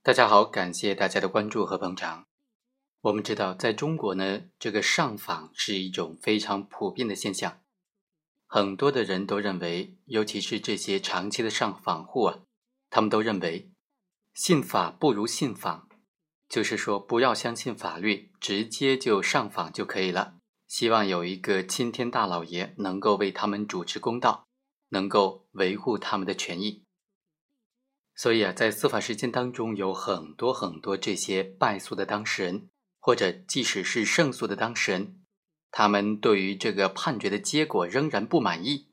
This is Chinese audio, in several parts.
大家好，感谢大家的关注和捧场。我们知道，在中国呢，这个上访是一种非常普遍的现象。很多的人都认为，尤其是这些长期的上访户啊，他们都认为信法不如信访，就是说不要相信法律，直接就上访就可以了。希望有一个青天大老爷能够为他们主持公道，能够维护他们的权益。所以啊，在司法实践当中，有很多很多这些败诉的当事人，或者即使是胜诉的当事人，他们对于这个判决的结果仍然不满意，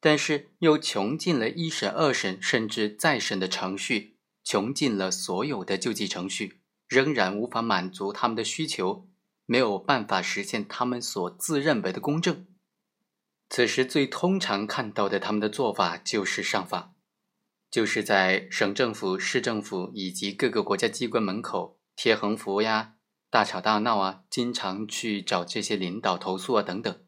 但是又穷尽了一审、二审甚至再审的程序，穷尽了所有的救济程序，仍然无法满足他们的需求，没有办法实现他们所自认为的公正。此时最通常看到的他们的做法就是上访。就是在省政府、市政府以及各个国家机关门口贴横幅呀，大吵大闹啊，经常去找这些领导投诉啊等等。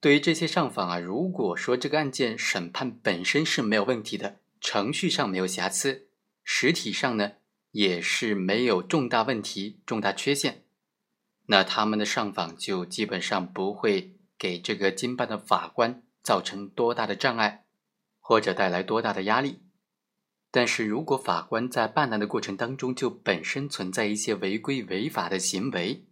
对于这些上访啊，如果说这个案件审判本身是没有问题的，程序上没有瑕疵，实体上呢也是没有重大问题、重大缺陷，那他们的上访就基本上不会给这个经办的法官造成多大的障碍。或者带来多大的压力？但是如果法官在办案的过程当中就本身存在一些违规违法的行为，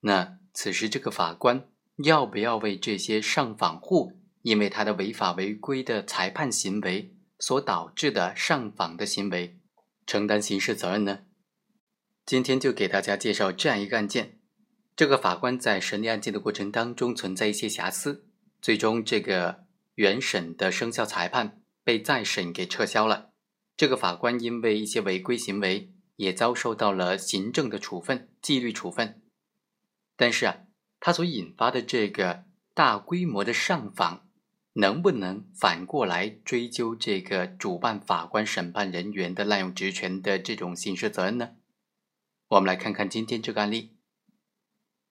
那此时这个法官要不要为这些上访户因为他的违法违规的裁判行为所导致的上访的行为承担刑事责任呢？今天就给大家介绍这样一个案件：这个法官在审理案件的过程当中存在一些瑕疵，最终这个。原审的生效裁判被再审给撤销了，这个法官因为一些违规行为也遭受到了行政的处分、纪律处分。但是啊，他所引发的这个大规模的上访，能不能反过来追究这个主办法官、审判人员的滥用职权的这种刑事责任呢？我们来看看今天这个案例，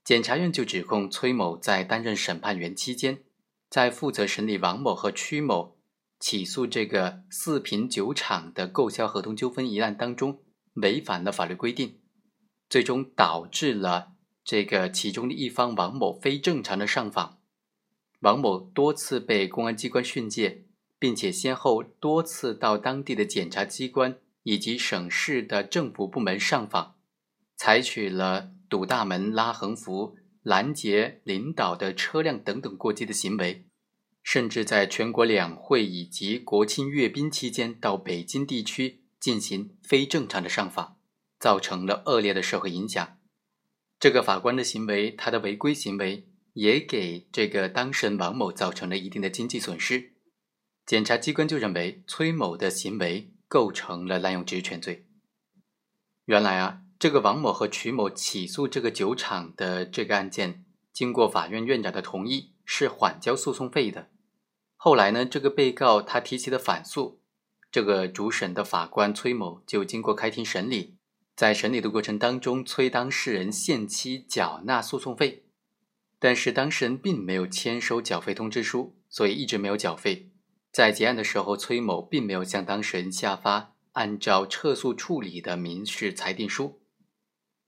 检察院就指控崔某在担任审判员期间。在负责审理王某和曲某起诉这个四品酒厂的购销合同纠纷一案当中，违反了法律规定，最终导致了这个其中的一方王某非正常的上访。王某多次被公安机关训诫，并且先后多次到当地的检察机关以及省市的政府部门上访，采取了堵大门、拉横幅。拦截领导的车辆等等过激的行为，甚至在全国两会以及国庆阅兵期间到北京地区进行非正常的上访，造成了恶劣的社会影响。这个法官的行为，他的违规行为也给这个当事人王某造成了一定的经济损失。检察机关就认为崔某的行为构成了滥用职权罪。原来啊。这个王某和曲某起诉这个酒厂的这个案件，经过法院院长的同意，是缓交诉讼费的。后来呢，这个被告他提起的反诉，这个主审的法官崔某就经过开庭审理，在审理的过程当中，催当事人限期缴纳诉讼费，但是当事人并没有签收缴费通知书，所以一直没有缴费。在结案的时候，崔某并没有向当事人下发按照撤诉处理的民事裁定书。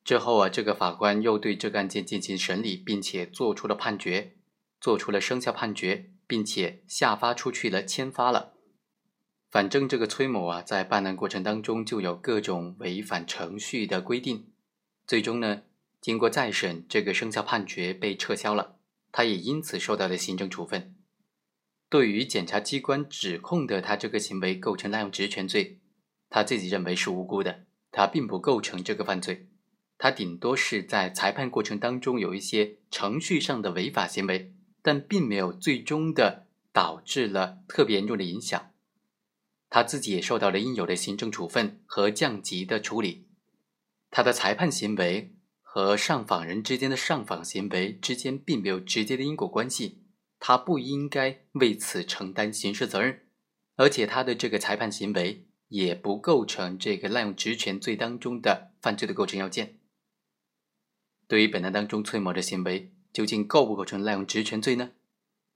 之后啊，这个法官又对这个案件进行审理，并且做出了判决，做出了生效判决，并且下发出去了，签发了。反正这个崔某啊，在办案过程当中就有各种违反程序的规定，最终呢，经过再审，这个生效判决被撤销了，他也因此受到了行政处分。对于检察机关指控的他这个行为构成滥用职权罪，他自己认为是无辜的，他并不构成这个犯罪。他顶多是在裁判过程当中有一些程序上的违法行为，但并没有最终的导致了特别严重的影响。他自己也受到了应有的行政处分和降级的处理。他的裁判行为和上访人之间的上访行为之间并没有直接的因果关系，他不应该为此承担刑事责任，而且他的这个裁判行为也不构成这个滥用职权罪当中的犯罪的构成要件。对于本案当中崔某的行为，究竟构不构成滥用职权罪呢？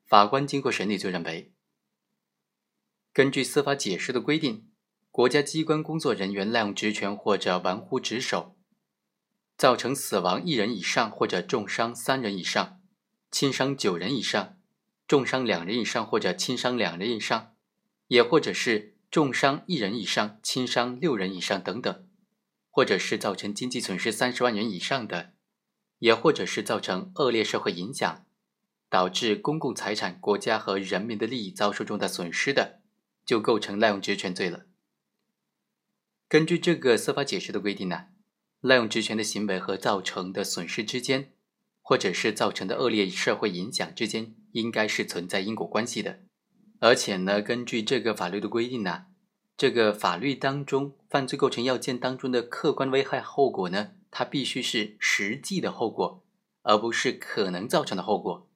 法官经过审理就认为，根据司法解释的规定，《国家机关工作人员滥用职权或者玩忽职守，造成死亡一人以上或者重伤三人以上，轻伤九人以上，重伤两人以上或者轻伤两人以上，也或者是重伤一人以上，轻伤六人以上等等，或者是造成经济损失三十万元以上的，也或者是造成恶劣社会影响，导致公共财产、国家和人民的利益遭受重大损失的，就构成滥用职权罪了。根据这个司法解释的规定呢，滥用职权的行为和造成的损失之间，或者是造成的恶劣社会影响之间，应该是存在因果关系的。而且呢，根据这个法律的规定呢，这个法律当中犯罪构成要件当中的客观危害后果呢，它必须是实际的后果，而不是可能造成的后果。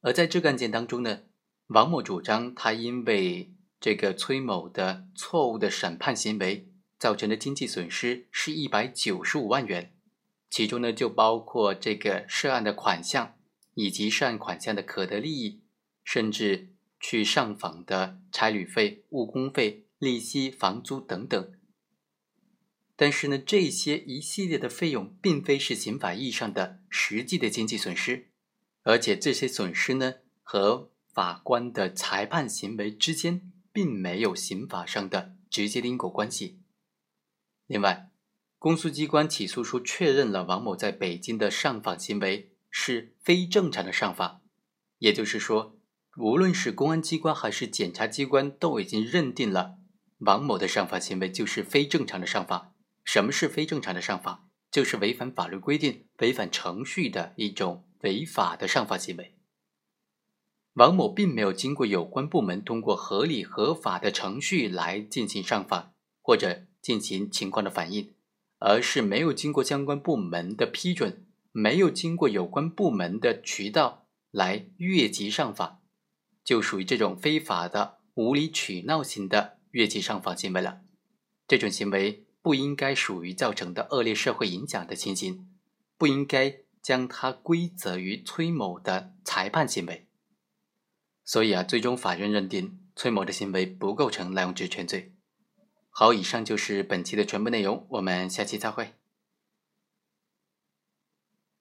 而在这个案件当中呢，王某主张他因为这个崔某的错误的审判行为。造成的经济损失是一百九十五万元，其中呢就包括这个涉案的款项以及涉案款项的可得利益，甚至去上访的差旅费、误工费、利息、房租等等。但是呢，这些一系列的费用并非是刑法意义上的实际的经济损失，而且这些损失呢和法官的裁判行为之间并没有刑法上的直接因果关系。另外，公诉机关起诉书确认了王某在北京的上访行为是非正常的上访，也就是说，无论是公安机关还是检察机关都已经认定了王某的上访行为就是非正常的上访。什么是非正常的上访？就是违反法律规定、违反程序的一种违法的上访行为。王某并没有经过有关部门通过合理合法的程序来进行上访，或者。进行情况的反映，而是没有经过相关部门的批准，没有经过有关部门的渠道来越级上访，就属于这种非法的无理取闹型的越级上访行为了。这种行为不应该属于造成的恶劣社会影响的情形，不应该将它归责于崔某的裁判行为。所以啊，最终法院认定崔某的行为不构成滥用职权罪。好，以上就是本期的全部内容，我们下期再会。